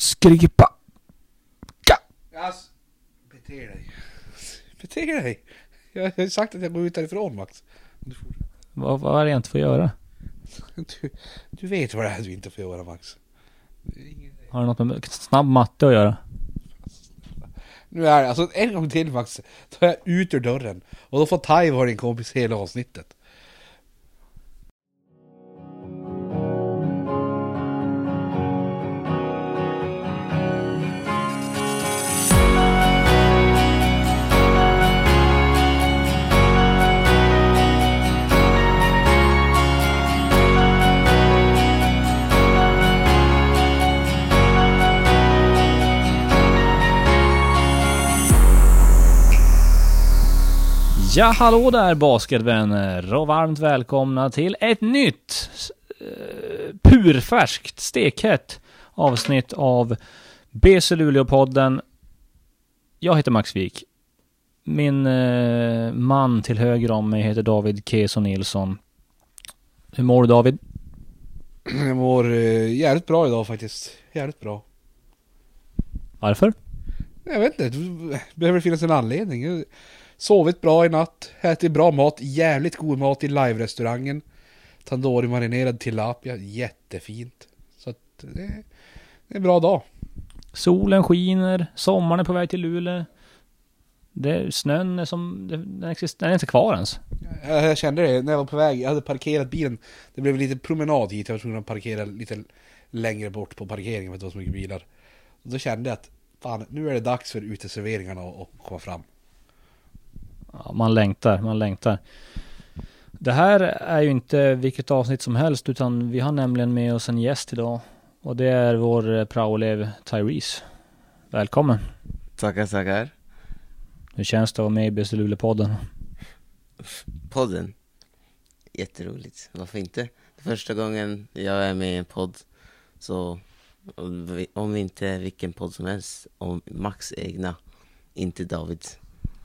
Skripa. Alltså, bete dig. Bete dig. Jag har ju sagt att jag går ut därifrån Max. Vad, vad är det jag inte får göra? du, du vet vad det är du inte får göra Max. Har det något med snabb matte att göra? Nu är det, alltså en gång till Max, då är jag ut ur dörren. Och då får Tai vara din kompis hela avsnittet. Ja, hallå där basketvänner och varmt välkomna till ett nytt eh, purfärskt, stekhett avsnitt av BC Luleå-podden. Jag heter Max Wik. Min eh, man till höger om mig heter David Keso Nilsson. Hur mår du David? Jag mår eh, jävligt bra idag faktiskt. Jävligt bra. Varför? Jag vet inte, det behöver finnas en anledning. Sovit bra i natt, ätit bra mat, jävligt god mat i live-restaurangen. Tandoori marinerad tilapia, jättefint. Så att det, det är en bra dag. Solen skiner, sommaren är på väg till Luleå. Det, snön är som, den, exist, den är inte kvar ens. Jag, jag kände det när jag var på väg, jag hade parkerat bilen. Det blev lite promenad hit, jag var tvungen att parkera lite längre bort på parkeringen för att det var så mycket bilar. Och då kände jag att fan, nu är det dags för uteserveringarna att komma fram. Ja, man längtar, man längtar. Det här är ju inte vilket avsnitt som helst utan vi har nämligen med oss en gäst idag. Och det är vår eh, praoelev Tyrese. Välkommen. Tackar, tackar. Hur känns det att vara med i BC Luleå-podden? Podden. Jätteroligt. Varför inte? Första gången jag är med i en podd. Så om vi- om inte vilken podd som helst, om Max egna, inte Davids.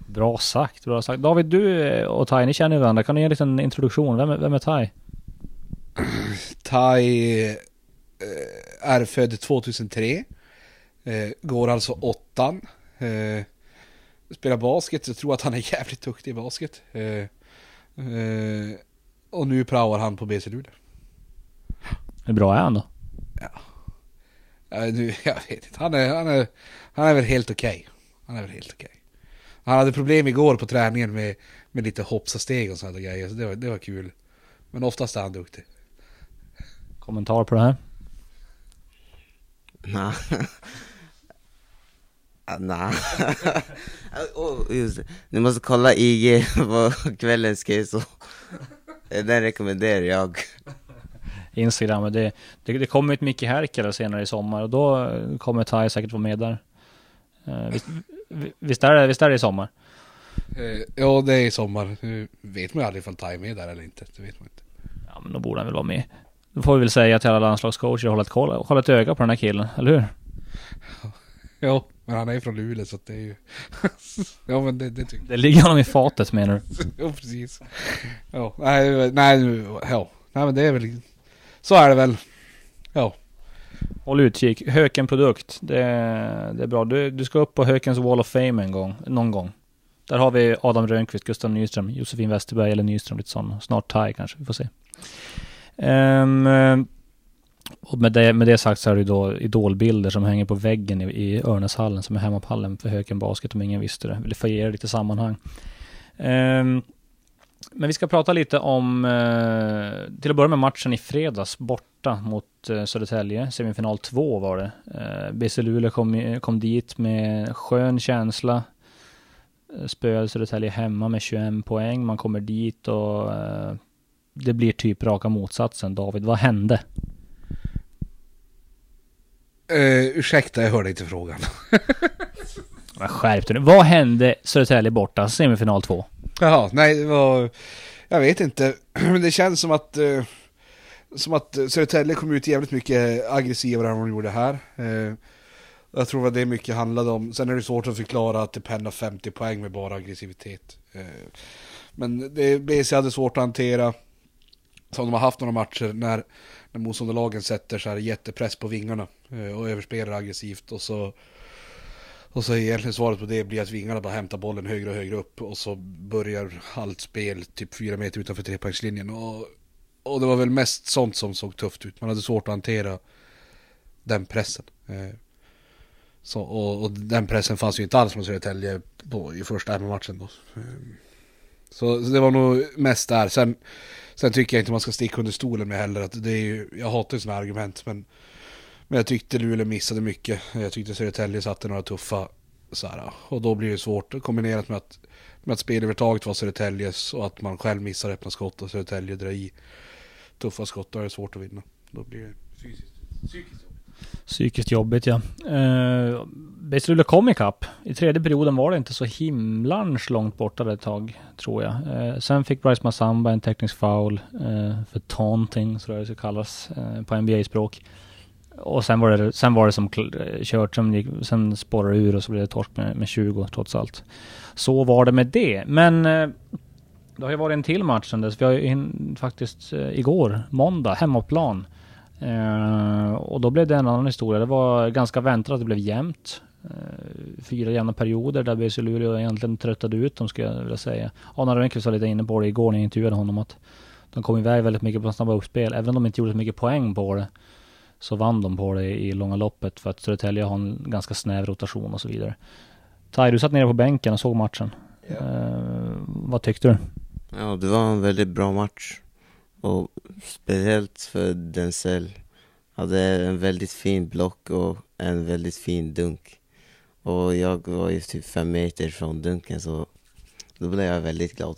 Bra sagt, bra sagt. David, du eh, och Ty, ni känner ju varandra. Kan du ge en liten introduktion? Vem är, vem är Ty? Tai eh, är född 2003. Eh, går alltså åttan. Spelar basket, jag tror att han är jävligt duktig i basket. Och nu praoar han på BC Luleå. Hur bra är han då? Eh, nu, jag vet inte, han är, han är, han är väl helt okej. Han är väl helt okej. Han hade problem igår på träningen med, med lite hoppsasteg och sådana grejer, så det var, det var kul. Men oftast är han duktig. Kommentar på det här? Ah, Nja. oh, just. Ni måste kolla IG på kvällens keso. Den rekommenderar jag. Instagram. Det, det, det kommer ett Micke Härkela senare i sommar och då kommer Ty säkert vara med där. Eh, visst, visst, är det, visst är det i sommar? Eh, ja, det är i sommar. Nu vet man ju aldrig ifall Tai är där eller inte. Det vet man inte. Ja, men då borde han väl vara med. Då får vi väl säga till alla landslagscoacher att hålla ett, koll, hålla ett öga på den här killen, eller hur? Ja, men han är från Luleå så det är ju... ja, men det, det tycker Det ligger honom i fatet menar du? Ja, precis. Ja, nej, nej, ja. Nej, men det är väl... Så är det väl. Ja. Håll utkik. Höken produkt. Det, det är bra. Du, du ska upp på Hökens Wall of Fame en gång, någon gång. Där har vi Adam Rönnqvist, Gustav Nyström, Josefin Westerberg eller Nyström, lite sån. Snart Thai kanske, vi får se. Um, och med det, med det sagt så är det ju då idolbilder som hänger på väggen i, i Örnäshallen som är hemmapallen för Höken Basket om ingen visste det. Vill få ge er lite sammanhang. Um, men vi ska prata lite om, eh, till att börja med matchen i fredags borta mot eh, Södertälje. Semifinal 2 var det. Eh, BC Luleå kom, kom dit med skön känsla. Eh, Spöade Södertälje hemma med 21 poäng. Man kommer dit och det blir typ raka motsatsen. David, vad hände? Uh, ursäkta, jag hörde inte frågan. Men skärp dig. Vad hände Södertälje borta, semifinal 2? Jaha, nej det var... Jag vet inte. Men det känns som att... eh, som att Södertälje kom ut jävligt mycket aggressivare än vad de gjorde här. Eh, jag tror att det mycket handlade om. Sen är det svårt att förklara att det pendlar 50 poäng med bara aggressivitet. Eh, men det BC hade svårt att hantera. Som de har haft några matcher när, när motståndarlagen sätter så här jättepress på vingarna eh, och överspelar aggressivt och så och så egentligen svaret på det blir att vingarna bara hämtar bollen högre och högre upp och så börjar allt spel typ fyra meter utanför trepoängslinjen och, och det var väl mest sånt som såg tufft ut. Man hade svårt att hantera den pressen. Eh, så, och, och, den pressen fanns ju inte alls från Södertälje på, i första matchen då. Eh, så, så, det var nog mest där. Sen, sen tycker jag inte man ska sticka under stolen med heller. Att det är ju, jag hatar ju sådana argument. Men, men jag tyckte Luleå missade mycket. Jag tyckte Södertälje satte några tuffa så här, Och då blir det svårt kombinerat med att, med att spelövertaget var Södertäljes och att man själv missar öppna skott och Södertälje drar i tuffa skott. Då är det svårt att vinna. Då blir det fysiskt, psykiskt Psykiskt jobbigt ja. Uh, Luleå kom ikapp. I tredje perioden var det inte så himlans långt borta ett tag, tror jag. Uh, sen fick Bryce Massamba en teknisk foul uh, för taunting, så det ska kallas uh, på NBA-språk. Och sen var det, sen var det som kört, sen, gick, sen spårade ur och så blev det torsk med, med 20 trots allt. Så var det med det. Men det har ju varit en till match sen dess. Vi har ju in, faktiskt igår, måndag, hemmaplan. Uh, och då blev det en annan historia. Det var ganska väntat att det blev jämnt. Uh, fyra jämna perioder där BC Luleå egentligen tröttade ut dem skulle jag vilja säga. Anna Rönnqvist var lite inne på det igår när jag intervjuade honom att de kom iväg väldigt mycket på snabba uppspel. Även om de inte gjorde så mycket poäng på det så vann de på det i långa loppet för att Södertälje har en ganska snäv rotation och så vidare. Tai, du satt nere på bänken och såg matchen. Yeah. Uh, vad tyckte du? Ja, det var en väldigt bra match. Och speciellt för Denzel. Hade en väldigt fin block och en väldigt fin dunk. Och jag var ju typ fem meter från dunken så då blev jag väldigt glad.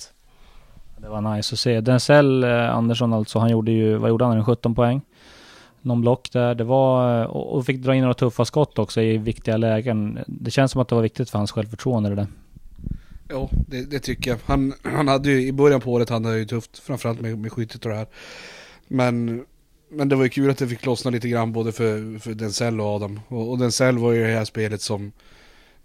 Det var nice att se. Denzel eh, Andersson alltså, han gjorde ju, vad gjorde han? 17 poäng. Någon block där. Det var, eh, och fick dra in några tuffa skott också i viktiga lägen. Det känns som att det var viktigt för hans självförtroende det där. Ja, det, det, tycker jag. Han, han hade ju i början på året, han hade ju tufft, framförallt med, med skyttet och det här. Men, men det var ju kul att det fick lossna lite grann både för, för Denzel och Adam. Och, och Denzel var ju det här spelet som,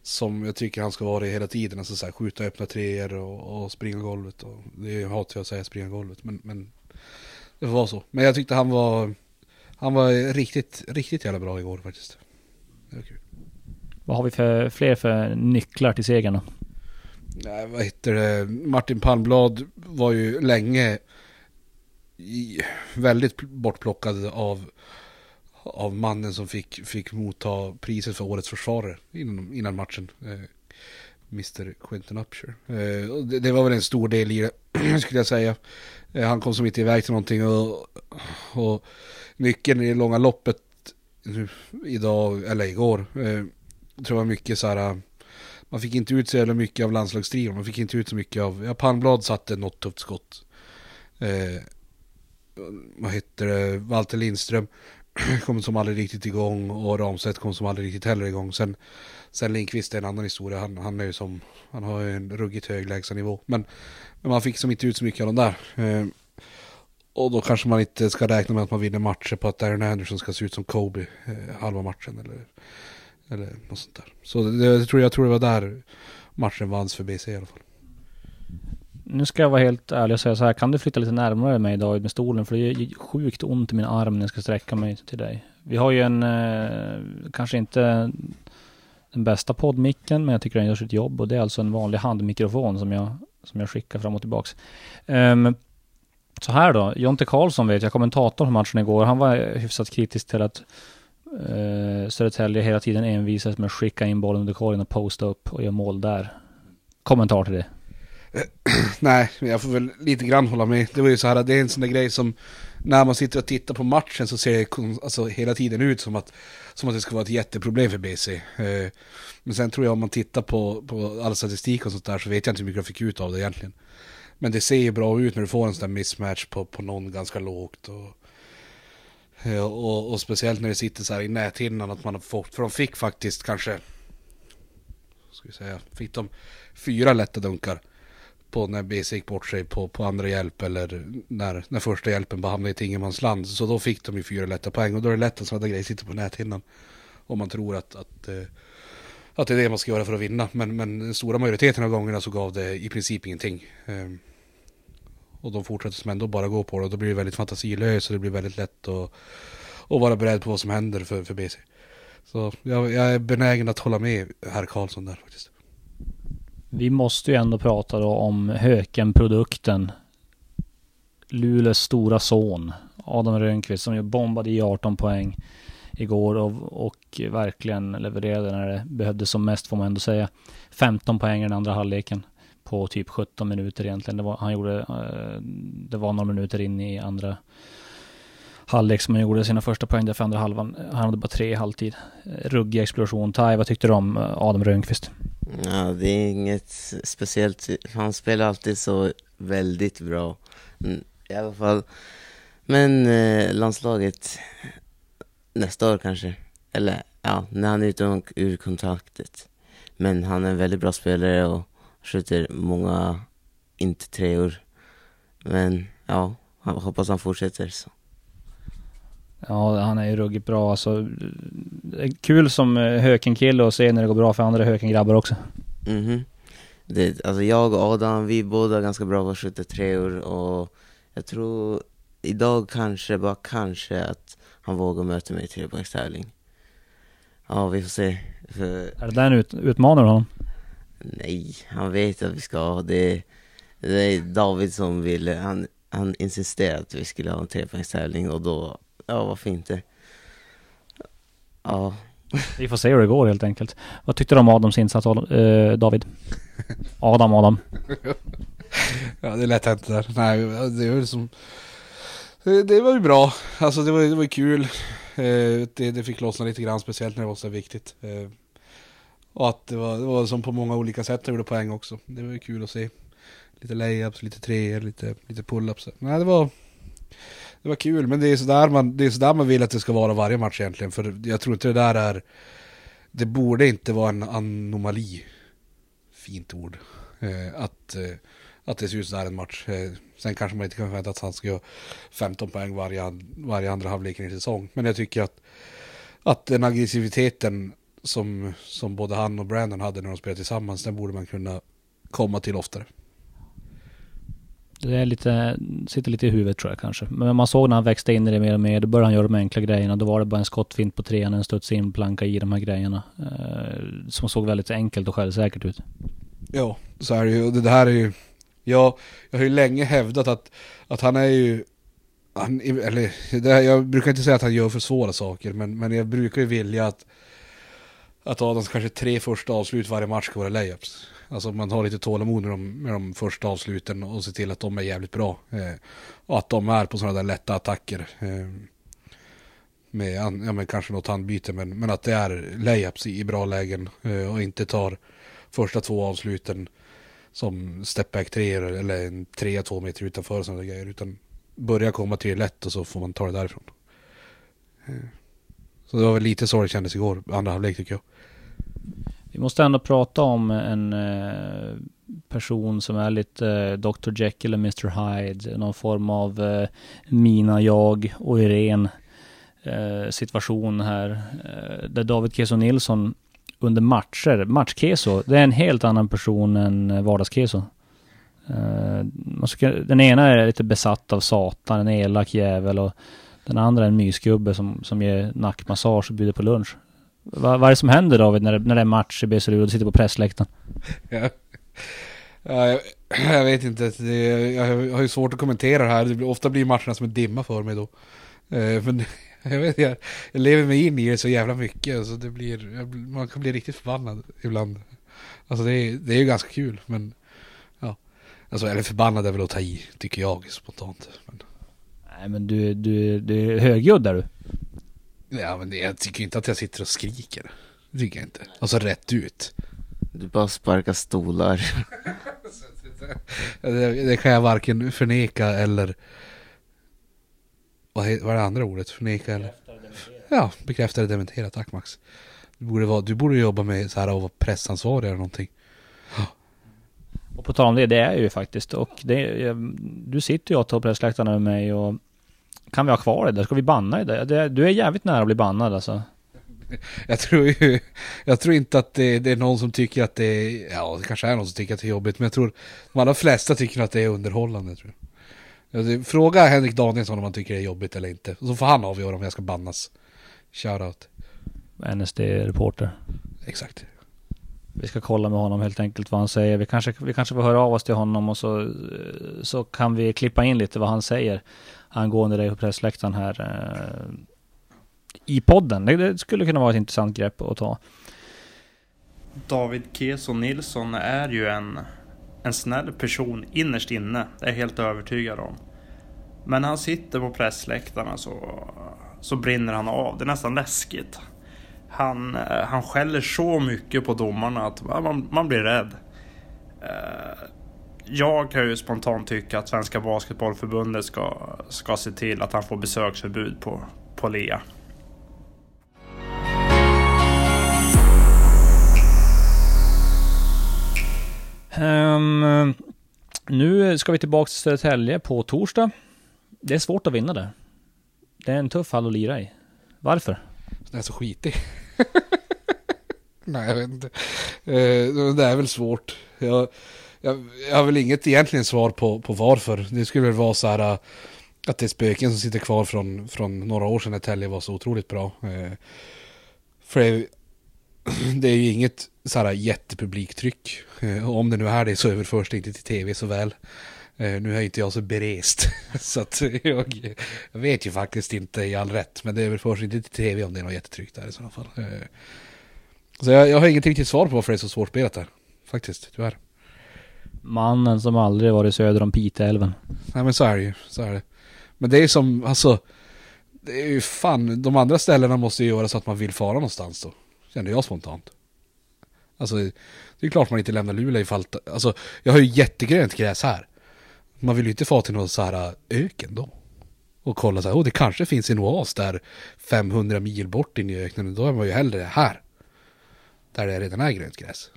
som jag tycker han ska vara i hela tiden. Alltså så här, skjuta öppna treor och, och springa golvet. Och, det hatar jag att säga springa golvet, men, men det var så. Men jag tyckte han var, han var riktigt, riktigt jävla bra igår faktiskt. Det var kul. Vad har vi för fler för nycklar till segern då? Nej, vad heter det? Martin Palmblad var ju länge väldigt bortplockad av, av mannen som fick, fick motta priset för årets försvarare innan, innan matchen. Eh, Mr Quentin Upshur. Eh, det, det, var väl en stor del i det, skulle jag säga. Eh, han kom som inte iväg till någonting och, och nyckeln i det långa loppet nu, idag, eller igår, eh, tror jag var mycket så här man fick inte ut så jävla mycket av landslagsdriven. Man fick inte ut så mycket av, ja Palmblad satte något tufft skott. Eh, vad heter det, Walter Lindström kom som aldrig riktigt igång och Ramstedt kom som aldrig riktigt heller igång. Sen, sen Lindqvist är en annan historia. Han, han är ju som, han har ju en ruggigt hög lägstanivå. Men, men man fick som inte ut så mycket av de där. Eh, och då kanske man inte ska räkna med att man vinner matcher på att Aaron Anderson ska se ut som Kobe eh, halva matchen. Eller eller något sånt där. Så det, jag, tror, jag tror det var där matchen vanns för BC i alla fall. Nu ska jag vara helt ärlig och säga så här, kan du flytta lite närmare mig idag med stolen? För det gör sjukt ont i min arm när jag ska sträcka mig till dig. Vi har ju en, eh, kanske inte den bästa poddmicken, men jag tycker den gör sitt jobb. Och det är alltså en vanlig handmikrofon som jag, som jag skickar fram och tillbaks. Um, så här då, Jonte Karlsson vet jag, kommentator på matchen igår, han var hyfsat kritisk till att eh, Södertälje hela tiden envisas med att skicka in bollen under korgen och posta upp och göra mål där. Kommentar till det? Nej, jag får väl lite grann hålla med. Det var ju så här, det är en sån där grej som när man sitter och tittar på matchen så ser det alltså, hela tiden ut som att, som att det ska vara ett jätteproblem för BC. Eh, men sen tror jag om man tittar på, på all statistik och sånt där så vet jag inte hur mycket jag fick ut av det egentligen. Men det ser ju bra ut när du får en sån där mismatch på, på någon ganska lågt. Och, Eh, Eh, och, och, speciellt när det sitter så här i näthinnan att man har fått, för de fick faktiskt kanske, ska vi säga, fick de fyra lätta dunkar på när BC gick bort sig på, på andra hjälp eller när, när första hjälpen bara hamnade i ett ingenmansland. Så då fick de ju fyra lätta poäng och då är det lätt att sådana grejer sitter på näthinnan. Om man tror att, att, eh, att det är det man ska göra för att vinna. Men, men den stora majoriteten av gångerna så gav det i princip ingenting. Ehm. Och de fortsätter som ändå bara gå på det. Och då blir det väldigt fantasilöst och det blir väldigt lätt att, att vara beredd på vad som händer för, för BC. Så jag, jag är benägen att hålla med herr Karlsson där faktiskt. Vi måste ju ändå prata då om Höken-produkten. Luleås stora son, Adam Rönnqvist, som ju bombade i 18 poäng igår och, och verkligen levererade när det behövdes som mest får man ändå säga. 15 poäng i den andra halvleken på typ 17 minuter egentligen. Det var, han gjorde, eh, det var några minuter in i andra halvlek som han gjorde sina första poäng där för andra halvan. Han hade bara tre i halvtid. Ruggig explosion. Tai, vad tyckte du om eh, Adam Rönnqvist? Ja, det är inget speciellt. Han spelar alltid så väldigt bra. Mm, I alla fall. Men eh, landslaget nästa år kanske. Eller ja, när han är ute ur kontraktet. Men han är en väldigt bra spelare och skjuter många, inte treor. Men ja, jag hoppas han fortsätter så. Ja, han är ju ruggigt bra alltså. Kul som eh, Höken-kille och se när det går bra för andra Höken-grabbar också. Mhm. Mm det, alltså jag och Adam, vi är båda ganska bra på att skjuta treor och jag tror idag kanske, bara kanske, att han vågar möta mig i trepoängstävling. Ja, vi får se. För... Är det där en ut, utmanar honom? Nej, han vet att vi ska ha det. Det är David som ville, han, han insisterade att vi skulle ha en trepoängstävling och då, ja varför inte? Ja. Vi får se hur det går helt enkelt. Vad tyckte du om Adams insats, äh, David? Adam, Adam. ja, det lät inte där. Nej, det var som... Det var ju bra. Alltså det var, det var kul. Eh, det, det fick lossna lite grann, speciellt när det var så viktigt. Och att det var, det var som på många olika sätt han gjorde poäng också. Det var ju kul att se. Lite layups, lite treor, lite, lite pull-ups. Nej, det var, det var kul, men det är sådär man, det är sådär man vill att det ska vara varje match egentligen. För jag tror inte det där är... Det borde inte vara en anomali. Fint ord. Eh, att, eh, att det ser ut sådär en match. Eh, sen kanske man inte kan förvänta att han ska göra 15 poäng varje, varje andra halvlek i en säsong. Men jag tycker att, att den aggressiviteten som, som både han och Brandon hade när de spelade tillsammans, den borde man kunna komma till oftare. Det är lite, sitter lite i huvudet tror jag kanske. Men man såg när han växte in i det mer och mer, då började han göra de enkla grejerna. Då var det bara en skottfint på trean, en studs in, planka i de här grejerna. Eh, som såg väldigt enkelt och självsäkert ut. Ja, så är det ju. Det här är ju... Jag, jag har ju länge hävdat att, att han är ju... Han, eller, det, jag brukar inte säga att han gör för svåra saker, men, men jag brukar ju vilja att att Adams kanske tre första avslut varje match ska vara layups. Alltså man har lite tålamod med de, med de första avsluten och ser till att de är jävligt bra. Eh, och att de är på sådana där lätta attacker. Eh, med ja, men kanske något handbyte, men, men att det är layups i, i bra lägen. Eh, och inte tar första två avsluten som stepback tre eller en trea två meter utanför och sådana grejer. Utan börja komma till det lätt och så får man ta det därifrån. Eh. Så det var väl lite så det kändes igår, andra halvlek tycker jag. Vi måste ändå prata om en eh, person som är lite eh, Dr Jekyll och Mr Hyde. Någon form av eh, Mina, jag och Irene eh, situation här. Eh, där David Keso Nilsson under matcher, match-Keso, det är en helt annan person än eh, vardags-Keso. den ena är lite besatt av Satan, en elak jävel och den andra är en mysgubbe som, som ger nackmassage och bjuder på lunch. Va, vad är det som händer David när det, när det är match i BC och du sitter på pressläktaren? Ja. Ja, jag, jag, vet inte, det, jag har ju svårt att kommentera det här. Det blir, ofta blir matcherna som en dimma för mig då. Eh, men jag, vet, jag, jag lever mig in i det så jävla mycket, så det blir, man kan bli riktigt förbannad ibland. Alltså det är, det är ju ganska kul, men ja. Alltså, eller förbannad är väl att ta i, tycker jag spontant. Men. Nej men du, du, du är högljudd är du. Ja men det, jag tycker inte att jag sitter och skriker. Det tycker jag inte. Alltså rätt ut. Du bara sparkar stolar. det, det, kan jag varken förneka eller... Vad, är, vad är det andra ordet? Förneka eller? Ja, bekräfta eller dementera. Tack Max. Du borde, vara, du borde jobba med så här att vara pressansvarig eller någonting. Och på tal om det, det är ju faktiskt. Och det, du sitter ju på pressläktaren med mig och kan vi ha kvar det där? Ska vi banna det? det? Du är jävligt nära att bli bannad alltså. Jag tror ju, jag tror inte att det, det, är någon som tycker att det är, ja det kanske är någon som tycker att det är jobbigt, men jag tror de allra flesta tycker att det är underhållande tror jag. Ja, det- Fråga Henrik Danielsson om han tycker det är jobbigt eller inte. Så får han avgöra om jag ska bannas. Shoutout. NSD-reporter. Exakt. Vi ska kolla med honom helt enkelt vad han säger. Vi kanske, vi kanske får höra av oss till honom och så, så kan vi klippa in lite vad han säger angående dig på pressläktaren här eh, i podden. Det, det skulle kunna vara ett intressant grepp att ta. David Keso Nilsson är ju en, en snäll person innerst inne. Det är jag helt övertygad om. Men när han sitter på pressläktarna så, så brinner han av. Det är nästan läskigt. Han, eh, han skäller så mycket på domarna att man, man blir rädd. Eh, Jag kan ju spontant tycka att Svenska Basketbollförbundet ska, ska se till att han får besöksförbud på, på Lea. Ehm, nu ska vi tillbaka till Södertälje på torsdag. Det är svårt att vinna där. Det är en tuff hall att lira i. Varför? Den är så skitig. Nej, jag vet inte. Eh, det är väl svårt. Jag, jag, jag har väl inget egentligen svar på, på varför. Det skulle väl vara så här eh, att det är spöken som sitter kvar från, från några år sedan när Tälje var så otroligt bra. Eh, för det, det är ju inget så här jättepubliktryck. Eh, om det nu är det så överförs det inte till tv så väl. Eh, nu är inte jag så berest. så att jag, jag vet ju faktiskt inte i all rätt. Men det överförs inte till tv om det är något jättetryck där i sådana fall. Eh, så jag, jag har inget riktigt svar på varför det är så svårspelat där. Faktiskt, tyvärr. Mannen som aldrig varit söder om Piteälven. Nej men så är det ju, så är det. Men det är som, alltså, det är ju fan, de andra ställena måste ju göra så att man vill fara någonstans då. Kände jag spontant. Alltså, det är klart man inte lämnar Luleå ifall, alltså, jag har ju jättegrönt gräs här. Man vill ju inte få till någon så här öken då. Och kolla så här, oh det kanske finns en oas där 500 mil bort in i öknen, då är man ju hellre här. Där det redan är grönt gräs.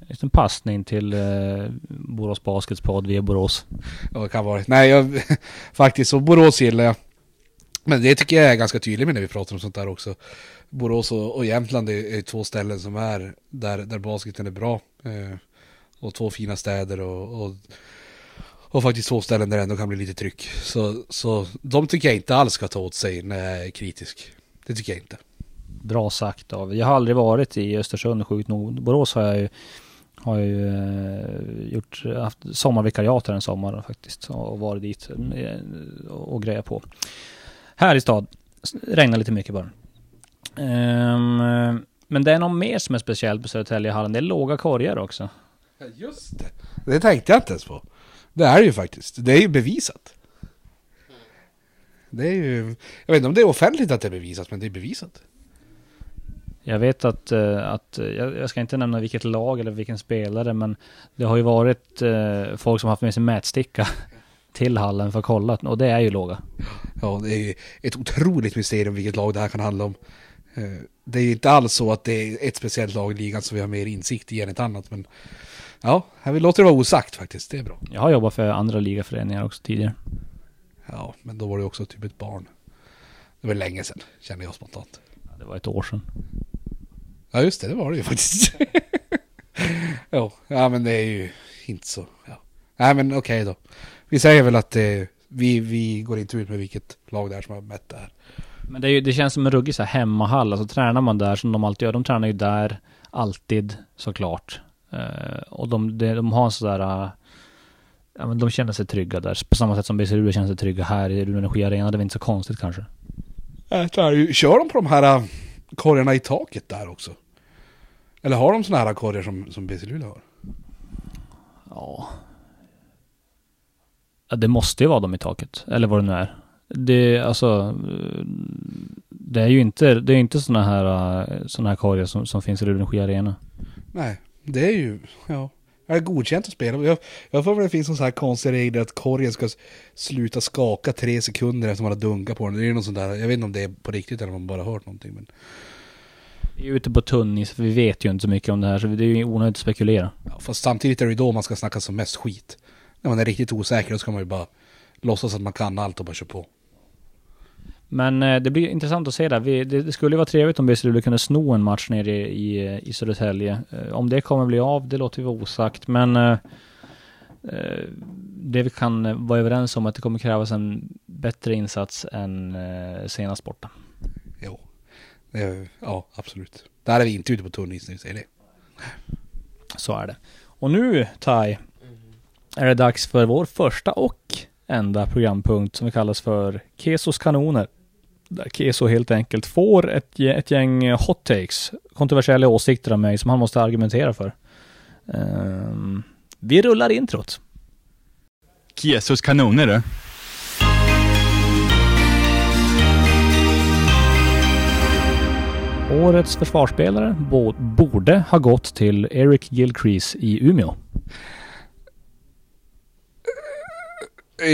En liten passning till eh, Borås Baskets podd via Borås. Ja, det kan vara. Nej, jag, faktiskt så Borås gillar jag. Men det tycker jag är ganska tydligt med när vi pratar om sånt där också. Borås och, och Jämtland är, är två ställen som är där, där basketen är bra. Eh, och två fina städer och, och, och faktiskt två ställen där det ändå kan bli lite tryck. Så, så de tycker jag inte alls ska ta åt sig när jag är kritisk. Det tycker jag inte. Bra sagt av. Jag har aldrig varit i Östersund sjukt nog. Borås har jag ju, har jag ju eh, gjort, haft sommarvikariat här en sommar faktiskt. Och varit dit eh, och grejat på. Här i stad, regnar lite mycket bara. Ehm, men det är något mer som är speciellt på Södertäljehallen. Det är låga korgar också. Just det. Det tänkte jag inte ens på. Det är det ju faktiskt. Det är ju bevisat. Det är ju... Jag vet inte om det är offentligt att det är bevisat, men det är bevisat. Jag vet att, eh, att eh, jag, ska inte nämna vilket lag eller vilken spelare, men det har ju varit eh, folk som haft med sig mätsticka till hallen för att kolla, och det är ju låga. Ja, det är ett otroligt mysterium vilket lag det här kan handla om. Det är inte alls så att det är ett speciellt lag i ligan som vi har mer insikt i än ett annat, men... Ja, vill låta det vara osagt faktiskt. Det är bra. Jag har jobbat för andra ligaföreningar också tidigare. Ja, men då var det också typ ett barn. Det var länge sedan, känner jag spontant. Ja, Det var ett år sedan. Ja, just det, det var det ju faktiskt. jo, ja men det är ju inte så. Ja. Nej men okej då. Vi säger väl att eh, vi, vi går inte ut med vilket lag det är som har mätt det här. Men det, ju, det känns som en ruggig så här hemmahall. Alltså tränar man där som de alltid gör. De tränar ju där alltid såklart. Eh, och de, de, de har sådär... Uh, ja, men de känner sig trygga där. På samma sätt som BC Luleå känner sig trygga här i Luleå Energi Arena. Det är väl inte så konstigt kanske. Jag tror ju, kör de på de här korgarna i taket där också? Eller har de såna här korgar som, som BC Luleå har? Ja. ja. Det måste ju vara de i taket. Eller vad det nu är. Det, alltså... eh, Det är ju inte, det är inte såna här, eh, såna här korgar som, som finns i Luleå Energi Arena. Nej, det är ju, ja. Är det godkänt att spela? Jag, jag får väl det finns någon sån här konstig regel att korgen ska sluta skaka tre sekunder efter man har dunkat på den. Det är någon sån där, jag vet inte om det är på riktigt eller om man bara hört någonting. Men, Vi är ute på tunn is, för vi vet ju inte så mycket om det här. Så det är ju onödigt att spekulera. ja, fast samtidigt är det ju då man ska snacka som mest skit. När man är riktigt osäker då ska man ju bara låtsas att man kan allt och bara köra på. Men eh, det blir intressant att se där. Vi, det, det skulle ju vara trevligt om BC Luleå kunde sno en match nere i, i, i Södertälje. Eh, om det kommer bli av, det låter ju vara osagt. Men eh, Eh, det vi kan vara överens om är att det kommer krävas en bättre insats än eh, senast borta. Jo. Det, ja, absolut. Där är vi inte ute på tunn is när vi säger det. Så är det. Och nu, Tai, är det dags för vår första och enda programpunkt som vi kallas för Kesos kanoner. Där Keso helt enkelt får ett, ett gäng hot takes, kontroversiella åsikter av mig som han måste argumentera för. Ehm, vi rullar introt. Jesus kanoner du. Årets försvarsspelare bo- borde ha gått till Eric Gilcrease i Umeå.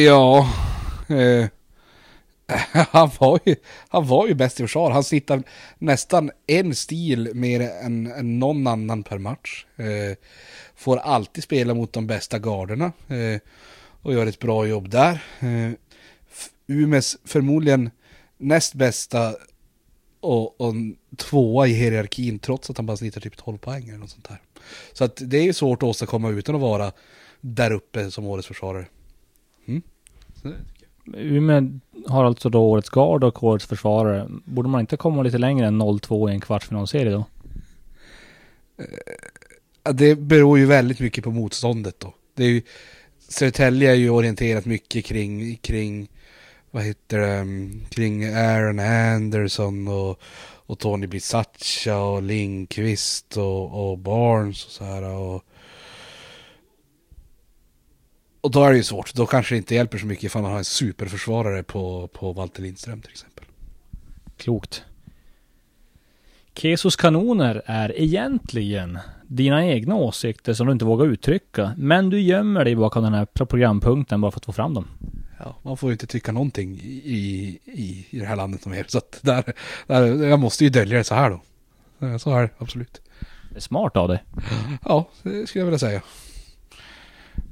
Ja. Eh, han, var ju, han var ju bäst i försvar. Han snittar nästan en stil mer än, än någon annan per match. Eh, får alltid spela mot de bästa garderna. Eh, och gör ett bra jobb där. Eh, Umes förmodligen näst bästa och, och tvåa i hierarkin trots att han bara snittar typ 12 poäng eller något sånt där. Så att det är ju svårt att åstadkomma utan att vara där uppe som årets försvarare. Mm. Umeå har alltså då årets gard och årets försvarare. Borde man inte komma lite längre än 0-2 i en kvartsfinalserie då? Eh, det beror ju väldigt mycket på motståndet då. Det är ju, Södertälje är ju orienterat mycket kring, kring vad heter det, mm, kring Aaron Anderson och, och Tony Bisaccia och Lindqvist och, och Barnes och så här och och då är det ju svårt. Då kanske det inte hjälper så mycket ifall man har en superförsvarare på, på Walter Lindström till exempel. Klokt. Kesos kanoner är egentligen dina egna åsikter som du inte vågar uttrycka. Men du gömmer dig bakom den här programpunkten bara för att få fram dem. Ja, man får ju inte tycka någonting i, i, i det här landet mer. Så att där, där, jag måste ju dölja det så här då. Så är det, absolut. Det är smart av dig. Ja, det skulle jag vilja säga.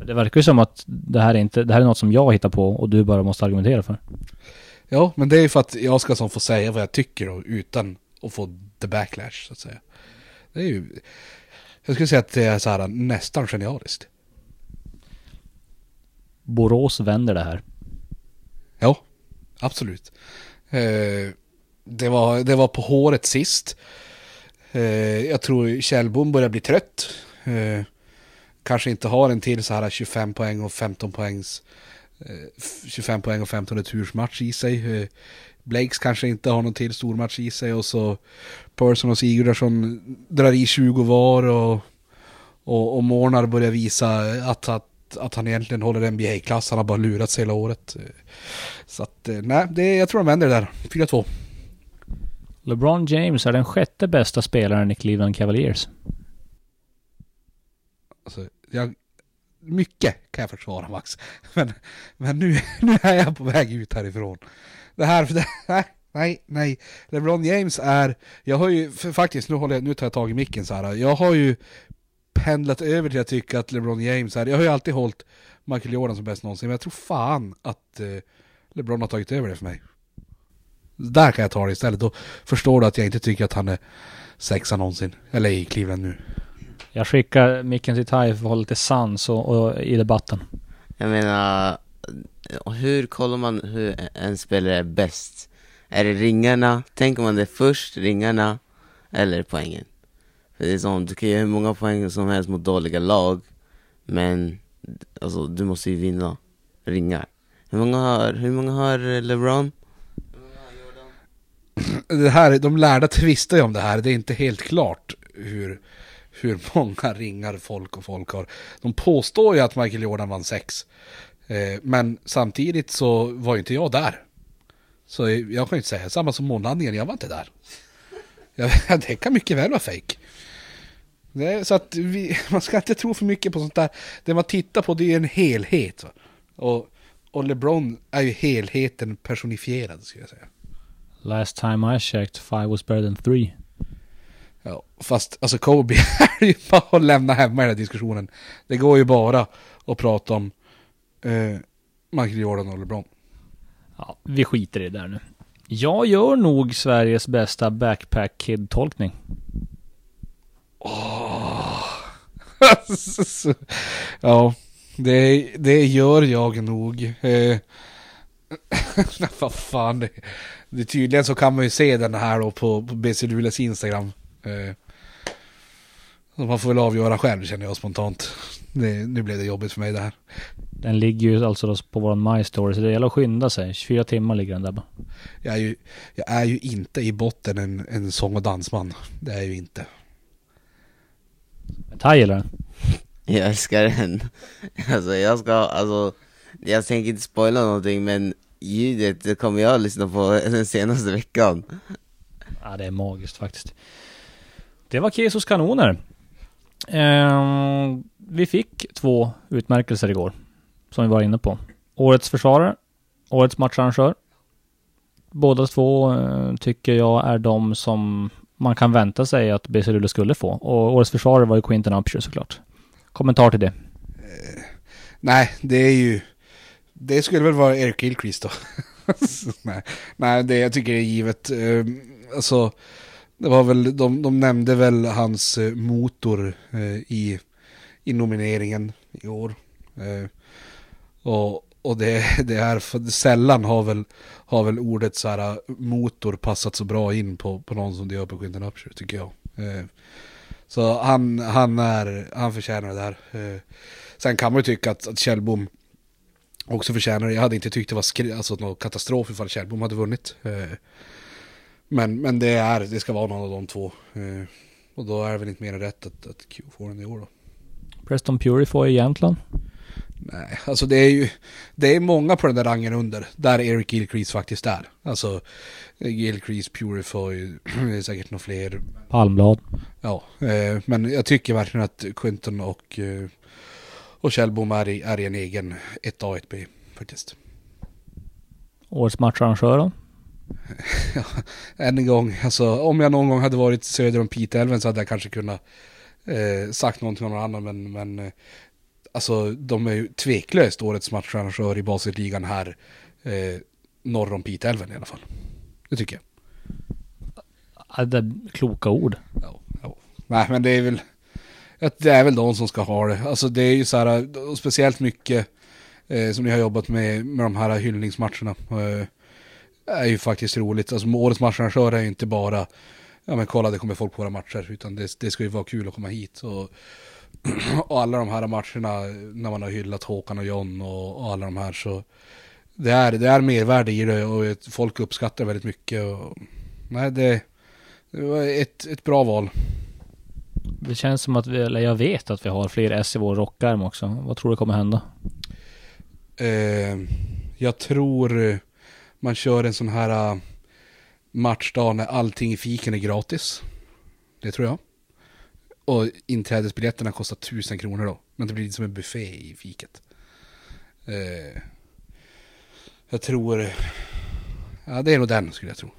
Det verkar ju som att det här är inte, det här är något som jag hittar på och du bara måste argumentera för. Ja, men det är ju för att jag ska som få säga vad jag tycker då, utan att få the backlash så att säga. Det är ju... Jag skulle säga att det är så här nästan genialiskt. Borås vänder det här. Ja, absolut. Eh, det, var, det var på håret sist. Eh, jag tror Kjellbom börjar bli trött. Eh, kanske inte har en till så här 25 poäng och 15 poängs eh, 25 poäng och 15 retursmatch i sig. Eh, Blakes kanske inte har någon till stormatch i sig och så Persson och Sigurdarsson drar i 20 var och, och, och Mornar börjar visa att, att, att han egentligen håller NBA-klass. Han har bara lurat sig hela året. Eh, så att, nej, det, jag tror de vänder det där. 4-2. LeBron James är den sjätte bästa spelaren i Cleveland Cavaliers. Alltså, jag, mycket kan jag försvara Max. Men, men nu, nu är jag på väg ut härifrån. Det här, det, nej, nej, nej. LeBron James är, jag har ju, faktiskt, nu, håller jag, nu tar jag tag i micken så här. Jag har ju pendlat över till att tycka att LeBron James är, jag har ju alltid hållit Michael Jordan som bäst någonsin, men jag tror fan att eh, LeBron har tagit över det för mig. Där kan jag ta det istället, då förstår du att jag inte tycker att han är sexa någonsin, eller i Cleveland nu. Jag skickar micken till Tai för att hålla lite sans och, och, i debatten. Jag menar, hur kollar man hur en spelare är bäst? Är det ringarna? Tänker man det först, ringarna, eller poängen? För det är sånt, du kan göra hur många poäng som helst mot dåliga lag, men alltså, du måste ju vinna ringar. Hur många har, hur många har LeBron? det här, de lärda tvistar ju om det här, det är inte helt klart hur, hur många ringar folk och folk har. De påstår ju att Michael Jordan vann sex. Eh, men samtidigt så var ju inte jag där. Så jag kan ju inte säga, samma som månlandningen, jag var inte där. Jag, det kan mycket väl vara fejk. Så att vi, man ska inte tro för mycket på sånt där. Det man tittar på det är ju en helhet. Va? Och, och LeBron är ju helheten personifierad skulle jag säga. Last time I checked, five was better than three. Ja, fast alltså Kobe är ju bara att lämna hemma i den här diskussionen. Det går ju bara att prata om eh, Michael Jordan och LeBron. Ja, vi skiter i det där nu. Jag gör nog Sveriges bästa backpack kid-tolkning. ja, det, det gör jag nog. Eh, vad fan, det, det, tydligen så kan man ju se den här då på, på BC Luleås Instagram. Eh, man får väl avgöra själv känner jag spontant. Det, nu blev det jobbigt för mig det här. Den ligger ju alltså på vår My Story, så det gäller att skynda sig. 24 timmar ligger den där bara. Jag är ju, jag är ju inte i botten en, en sång och dansman. Det är jag ju inte. Thai eller? Jag älskar den. Alltså jag ska, alltså, jag tänker inte spoila någonting men ljudet det kommer jag att lyssna på den senaste veckan. Ja, det är magiskt faktiskt. Det var Kesos kanoner. Eh, vi fick två utmärkelser igår. Som vi var inne på. Årets försvarare, Årets matcharrangör. Båda två eh, tycker jag är de som man kan vänta sig att BC Luleå skulle få. Och Årets försvarare var ju Quinton Upshur såklart. Kommentar till det? Eh, nej, det är ju... Det skulle väl vara Eric Gilchrist då. nej, nej, det jag tycker är givet. Eh, alltså, det var väl, de, de nämnde väl hans eh, motor eh, i, i nomineringen i år. Eh, och, och det, det är för sällan har väl, har väl ordet så här eh, motor passat så bra in på, på någon som det gör på Quinton Upshur tycker jag. Eh, så han, han, är, han förtjänar det där. Eh, sen kan man ju tycka att, att Kjellbom också förtjänar det. Jag hade inte tyckt det var skri- alltså, någon katastrof ifall Kjellbom hade vunnit. Eh, men, men det, är, det ska vara någon av de två. Eh, och då är det väl inte mer än rätt att, att Q får den i år då. Preston Purify i Jämtland. Nej, alltså det är ju Det är många på den där rangen under Där Eric Gilcrease faktiskt är Alltså Gilcrease, Purify Det är säkert några fler Palmblad. Ja, eh, men jag tycker verkligen att Quinton och eh, Och Kjellbom är i, är i en egen 1A, 1B faktiskt Årets matcharrangör då? Än en gång, alltså om jag någon gång hade varit söder om Piteälven så hade jag kanske kunnat eh, sagt någonting om någon annan men, men eh, alltså de är ju tveklöst årets matcharrangör i basketligan här eh, norr om Piteälven i alla fall. Det tycker jag. Ja, det är kloka ord. Ja, ja. Nej men det är väl att det är väl de som ska ha det. Alltså det är ju så här, speciellt mycket eh, som ni har jobbat med, med de här hyllningsmatcherna. Eh, är ju faktiskt roligt. Alltså årets matcharrangör är ju inte bara, ja men kolla det kommer folk på våra matcher, utan det, det ska ju vara kul att komma hit. Och, och alla de här matcherna när man har hyllat Håkan och John och, och alla de här så det är, det är mervärde i det och folk uppskattar väldigt mycket. Och, nej, det, det var ett, ett bra val. Det känns som att vi, eller jag vet att vi har fler S i vår rockärm också. Vad tror du kommer hända? Eh, jag tror man kör en sån här uh, matchdag när allting i fiken är gratis. Det tror jag. Och inträdesbiljetterna kostar tusen kronor då. Men det blir som en buffé i fiket. Eh, jag tror... Ja, det är nog den skulle jag tro.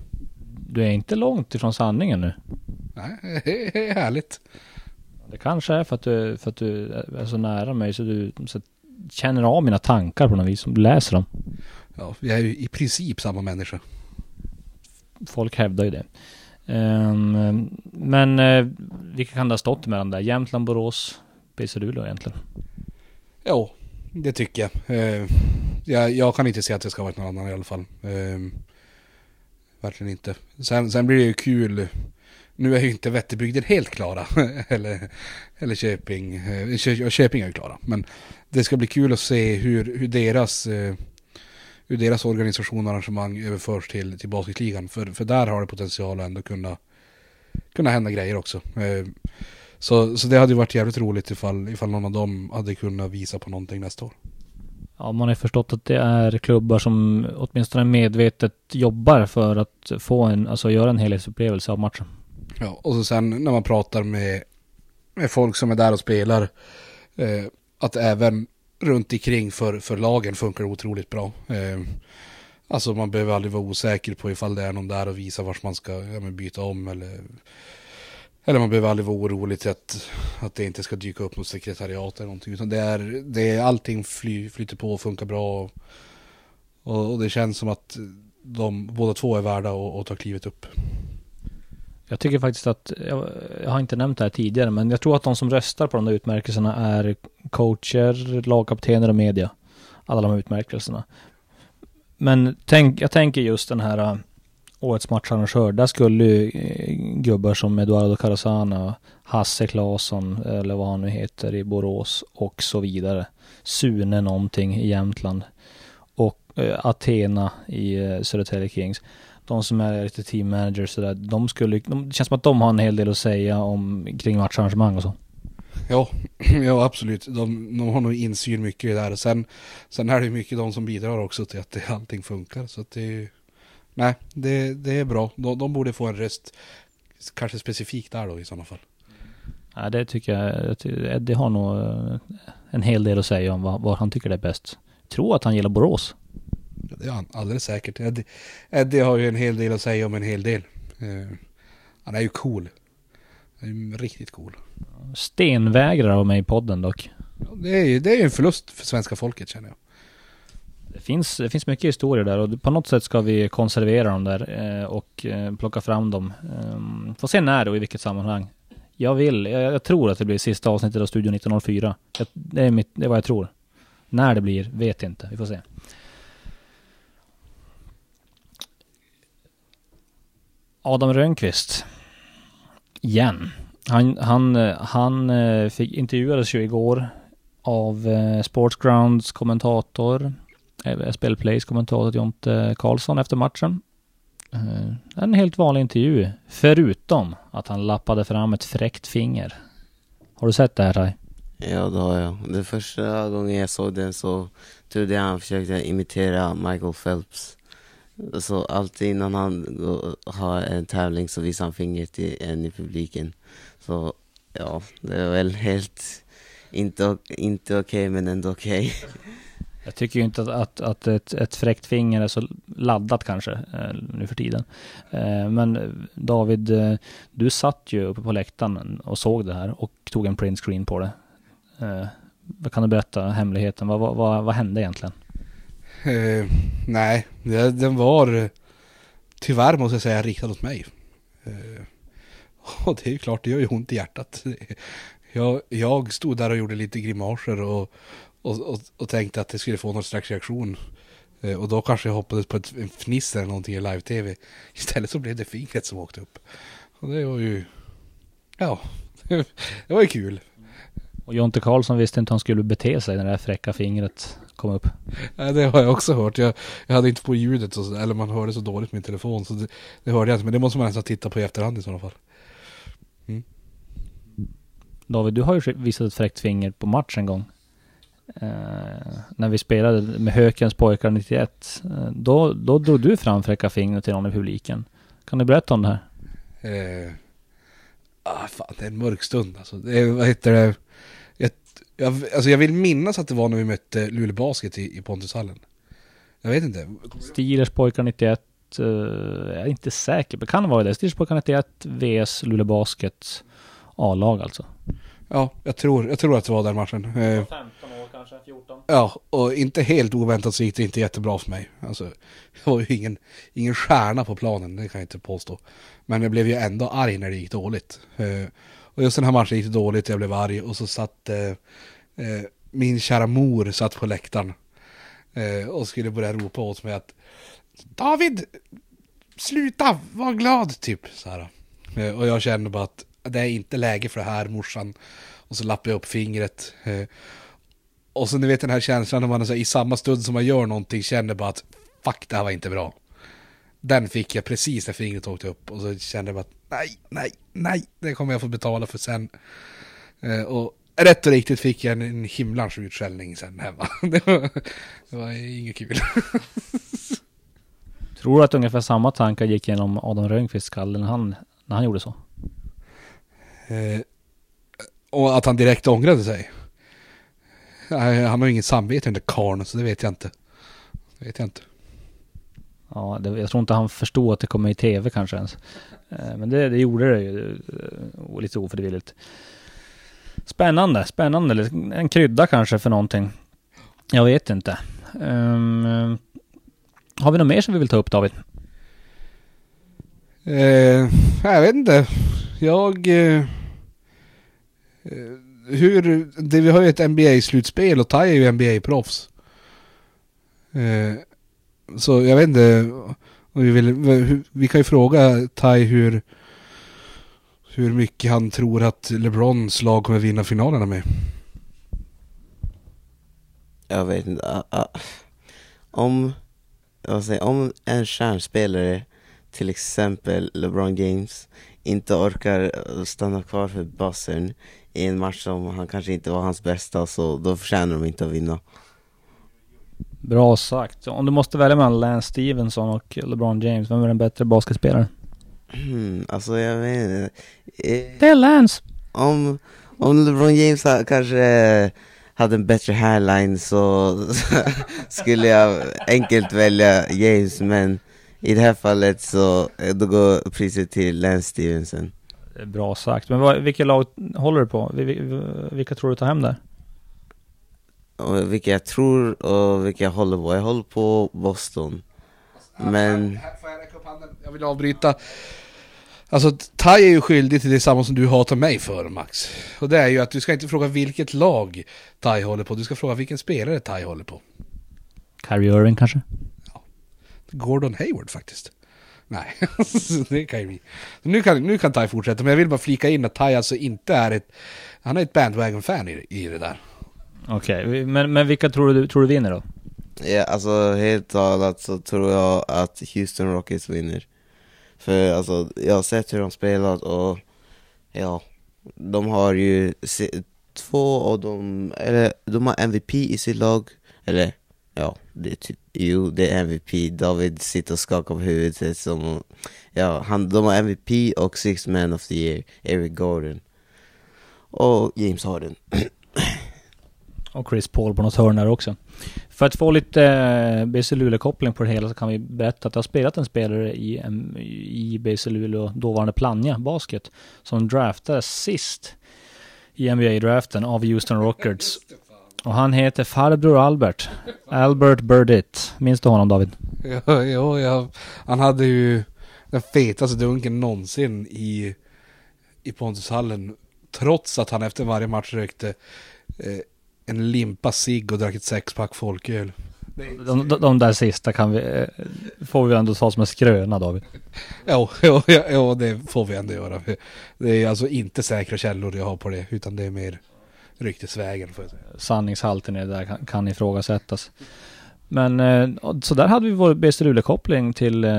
Du är inte långt ifrån sanningen nu. Nej, det är härligt. Det kanske är för att du, för att du är så nära mig så du så känner av mina tankar på något vis läser dem. Ja, vi är ju i princip samma människa. Folk hävdar ju det. Um, men uh, vilka kan det ha stått mellan där? Jämtland, Borås, PC Luleå egentligen? Ja, det tycker jag. Uh, jag. Jag kan inte se att det ska varit någon annan i alla fall. Uh, verkligen inte. Sen, sen blir det ju kul. Nu är ju inte Vätterbygden helt klara. eller, eller Köping. Uh, Köping är ju klara. Men det ska bli kul att se hur, hur deras hur deras organisation och arrangemang överförs till, till basketligan. För, för där har det potential att ändå kunna, kunna hända grejer också. Eh, så, så det hade ju varit jävligt roligt ifall, ifall någon av dem hade kunnat visa på någonting nästa år. Ja, man har förstått att det är klubbar som åtminstone medvetet jobbar för att få en, alltså göra en helhetsupplevelse av matchen. Ja, och så sen när man pratar med, med folk som är där och spelar, eh, att även runt omkring för, för lagen funkar otroligt bra. Eh, alltså man behöver aldrig vara osäker på ifall det är någon där och visa vart man ska ja, byta om eller eller man behöver aldrig vara orolig till att, att det inte ska dyka upp något sekretariat eller någonting. Utan det är, det är allting fly, flyter på och funkar bra. Och, och, det känns som att de båda två är värda att, att ta klivet upp. Jag tycker faktiskt att, jag, jag har inte nämnt det här tidigare, men jag tror att de som röstar på de där utmärkelserna är coacher, lagkaptener och media. Alla de här utmärkelserna. Men tänk, jag tänker just den här äh, årets matcharrangör. Där skulle ju äh, gubbar som Eduardo Carasana, Hasse Claesson eller vad han nu heter i Borås och så vidare. Sune någonting i Jämtland. Och eh, Athena i eh, Södertälje Kings. De som är lite team managers sådär, de skulle, de, det känns som att de har en hel del att säga om kring matcharrangemang och så. Ja, ja absolut. De, de har nog insyn mycket i det där. Sen, sen är det mycket de som bidrar också till att det, allting funkar. Så att det Nej, det, det är bra. De, de borde få en röst. Kanske specifikt där då i sådana fall. Ja, det tycker jag. Eddie har nog eh, en hel del att säga om vad, vad han tycker är bäst. Jag tror att han gillar Borås. Han alldeles säkert. Eddie, Eddie har ju en hel del att säga om en hel del. Eh, han är ju cool. Han är ju riktigt cool. Stenvägrar av mig i podden dock. Ja, det är ju det är en förlust för svenska folket känner jag. Det finns, det finns mycket historier där och på något sätt ska vi konservera dem där eh, och eh, plocka fram dem. Eh, får se när och i vilket sammanhang. Jag vill, jag, jag, tror att det blir sista avsnittet av Studio 1904. Jag, det, är mitt, det är vad jag tror. När det blir, vet inte. Vi får se. Adam Rönnqvist. Igen. Han, han, han eh, fick, intervjuades ju igår av eh, Sportsgrounds kommentator Spelplays kommentator Jonte Karlsson efter matchen. Eh, en helt vanlig intervju, förutom att han lappade fram ett fräckt finger. Har du sett det här Tai? Ja, det har jag. Den första gången jag såg den så trodde jag han försökte imitera Michael Phelps. Så alltid innan han har en tävling så visar han fingret till en i publiken. Så ja, det är väl helt inte, inte okej okay, men ändå okej. Okay. Jag tycker ju inte att, att, att ett, ett fräckt finger är så laddat kanske eh, nu för tiden. Eh, men David, eh, du satt ju uppe på läktaren och såg det här och tog en print screen på det. Eh, vad kan du berätta hemligheten? Vad, vad, vad, vad hände egentligen? Eh, nej, den var eh, tyvärr måste jag säga riktad åt mig. Eh, och det är ju klart, det gör ju ont i hjärtat. Jag, jag stod där och gjorde lite grimaser och, och, och, och tänkte att det skulle få någon slags reaktion. Eh, och då kanske jag hoppades på ett, en fniss eller någonting i live-tv. Istället så blev det fingret som åkte upp. Och det var ju... Ja, det var ju kul. Och Jonte Karlsson visste inte hur han skulle bete sig när det här fräcka fingret kom upp. Ja, det har jag också hört. Jag, jag hade inte på ljudet, så, eller man hörde så dåligt med min telefon. Så det, det hörde jag inte, men det måste man nästan titta på i efterhand i sådana fall. Mm. David, du har ju visat ett fräckt finger på match en gång. Uh, när vi spelade med Hökens pojkar 91. Uh, eh, då, då drog du fram fräcka fingret till någon i publiken. Kan du berätta om det här? Uh, ah, fan, det är en mörk stund alltså. Det är, vad heter det? Jag, alltså jag vill minnas att det var när vi mötte Luleå Basket i, i Pontushallen. Jag vet inte. Steelers pojkar 91. Uh, jag är inte säker, men kan vara det. Steelers pojkar 91 vs Luleå Basket A-lag alltså. Ja, jag tror, jag tror att det var den matchen. 15 år kanske, 14. Ja, och inte helt oväntat så gick det inte jättebra för mig. Alltså, jag var ju ingen, ingen stjärna på planen, det kan jag inte påstå. Men jag blev ju ändå arg när det gick dåligt. Och just den här matchen gick det dåligt, jag blev arg och så satt eh, eh, min kära mor satt på läktaren. Eh, och skulle börja ropa åt mig att David, sluta, var glad, typ så här. Eh, och jag kände bara att det är inte läge för det här morsan. Och så lappade jag upp fingret. Eh, och så ni vet den här känslan när man är så, i samma stund som man gör någonting känner bara att fuck det här var inte bra. Den fick jag precis när fingret åkte upp och så kände jag att nej, nej, nej, det kommer jag få betala för sen. Eh, och rätt och riktigt fick jag en, en himlans utskällning sen hemma. Det var, det var inget kul. Tror du att ungefär samma tankar gick genom Adam Rönnqvists skalle när han, när han gjorde så? Eh, och att han direkt ångrade sig. Han har ju inget samvete den där karln, så det vet jag inte. Det vet jag inte. Ja, det, jag tror inte han förstod att det kommer i tv kanske ens. Eh, men det, det gjorde det ju eh, lite ofrivilligt. Spännande, spännande. En krydda kanske för någonting. Jag vet inte. Um, har vi något mer som vi vill ta upp David? Eh, jag vet inte. Jag... Eh, hur... Det, vi har ju ett NBA-slutspel och Tai är ju NBA-proffs. Eh, så jag vet inte. Vi, vill, vi kan ju fråga Tai hur... Hur mycket han tror att LeBrons lag kommer vinna finalerna med. Jag vet inte. Om, vad säger, om en stjärnspelare, till exempel LeBron James, inte orkar eh, stanna kvar för buzzern i en match som han kanske inte var hans bästa, så då förtjänar de inte att vinna. Bra sagt. Om du måste välja mellan Lance Stevenson och LeBron James, vem är den bättre basketspelaren? Hmm, alltså jag vet inte. Eh, Det är Lance! om, om LeBron James ha, kanske hade en bättre hairline så skulle jag enkelt välja James men i det här fallet så eh, då går priset till Lance Stevenson. Det Bra sagt. Men vad, vilka lag håller du på? Vi- vi- Vilka tror du tar hem där? Och vilka jag tror och vilka jag håller på. Jag håller på Boston. Men Får jag räcka upp handen? Jag vill avbryta. Alltså, Tai är ju skyldig till det samma som du hatar mig för, Max. Och det är ju att du ska inte fråga vilket lag Tai håller på, du ska fråga vilken spelare Tai håller på. Kyrie Irving kanske? Gordon Hayward faktiskt. Nej, det kan ju bli. Så Nu kan, nu kan Tai fortsätta, men jag vill bara flika in att Tai alltså inte är ett... Han är ett bandwagon-fan i, i det där. Okej, okay. men, men vilka tror du, tror du vinner då? ja, alltså helt talat så tror jag att Houston Rockets vinner. För alltså jag har sett hur de spelat och ja, de har ju två av de... eller de har MVP i sitt lag, eller ja, det är typ, jo det är MVP, David sitter och skakar på huvudet som, ja, han, de har MVP och Six Man of the Year, Eric Gordon. Och James Harden. Och Chris Paul på något hörn där också. För att få lite eh, BC Luleå-koppling på det hela så kan vi berätta att jag har spelat en spelare i, i BC Luleå, dåvarande Plannja Basket, som draftades sist i NBA-draften av Houston Rockets. Och han heter farbror Albert. Albert Burdett. Minns du honom David? Ja, ja, ja, han hade ju den fetaste dunken någonsin i, i Pontushallen. Trots att han efter varje match rökte eh, en limpa cigg och drack ett sexpack folköl. De, de, de där sista kan vi, eh, får vi ändå ta som en skröna David. Ja, ja, ja, ja, det får vi ändå göra. Det är alltså inte säkra källor jag har på det, utan det är mer ryktesvägen får jag säga. sanningshalten i det där kan, kan ifrågasättas. Men eh, så där hade vi vår BC Luleå-koppling till eh,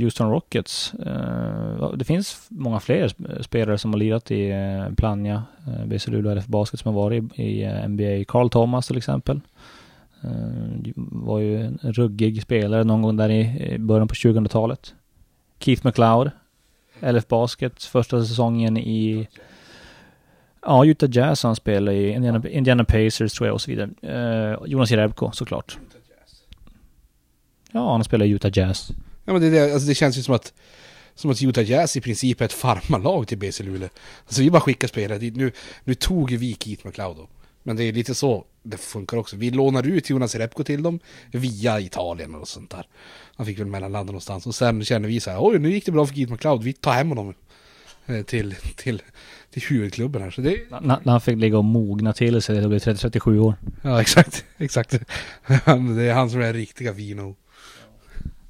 Houston Rockets. Eh, det finns många fler spelare som har lirat i Plannja, BC Luleå RF Basket som har varit i, NBA. Carl Thomas till exempel. Var ju en ruggig spelare någon gång där i, början på 2000-talet. Keith McLeod, LF Baskets första säsongen i Ja, Utah Jazz han spelar i Indiana, Indiana Pacers tror jag och så vidare. Eh, Jonas Jerebko såklart. Ja, han spelar i Utah Jazz. Ja men det, det, alltså det känns ju som att som att Utah Jazz i princip är ett farmarlag till BC Luleå. Alltså vi bara skickar spelare dit. Nu, nu tog ju vi Keith McLeod. Men det är lite så det funkar också. Vi lånar ut Jonas Repko till dem via Italien och sånt där. Han fick väl mellanlanda någonstans. Och sen känner vi så här, oj nu gick det bra för Keith McLeod. Vi tar hem honom eh, till, till, till huvudklubben här. Så det, N- När han fick ligga och mogna till sig, det blev 30-37 år. ja exakt, exakt. Det är han som är riktiga vino.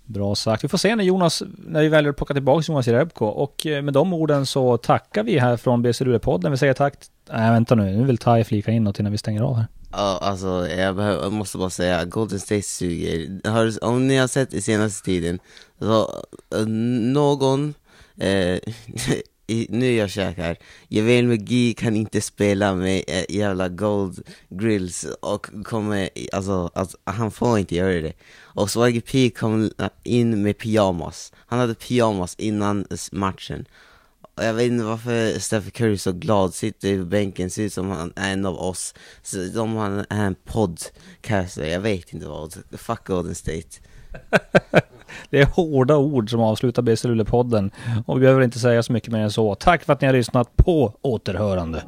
Bra sagt. Vi får se när Jonas, när vi väljer att plocka tillbaka Jonas Jerebko. Och eh, med de orden så tackar vi här från BC Luleå-podden. Vi säger tack. Nej vänta nu, nu vill Tai flika in något innan vi stänger av här. Ja, alltså jag, behöver, jag måste bara säga, Golden State suger. Har, om ni har sett i senaste tiden, så eh, någon, eh, i, nu är jag käkar, Javel McGee kan inte spela med äh, jävla Gold Grills och kommer, alltså, alltså han får inte göra det. Och Swaggy P kom in med pyjamas, han hade pyjamas innan matchen. Och Jag vet inte varför Stephen Curry är så glad, sitter på bänken, ser ut som han är en av oss. Som han är en podcaster, jag vet inte vad. Fuck Golden State. Det är hårda ord som avslutar BC Luleå-podden. Och vi behöver inte säga så mycket mer än så. Tack för att ni har lyssnat på återhörande.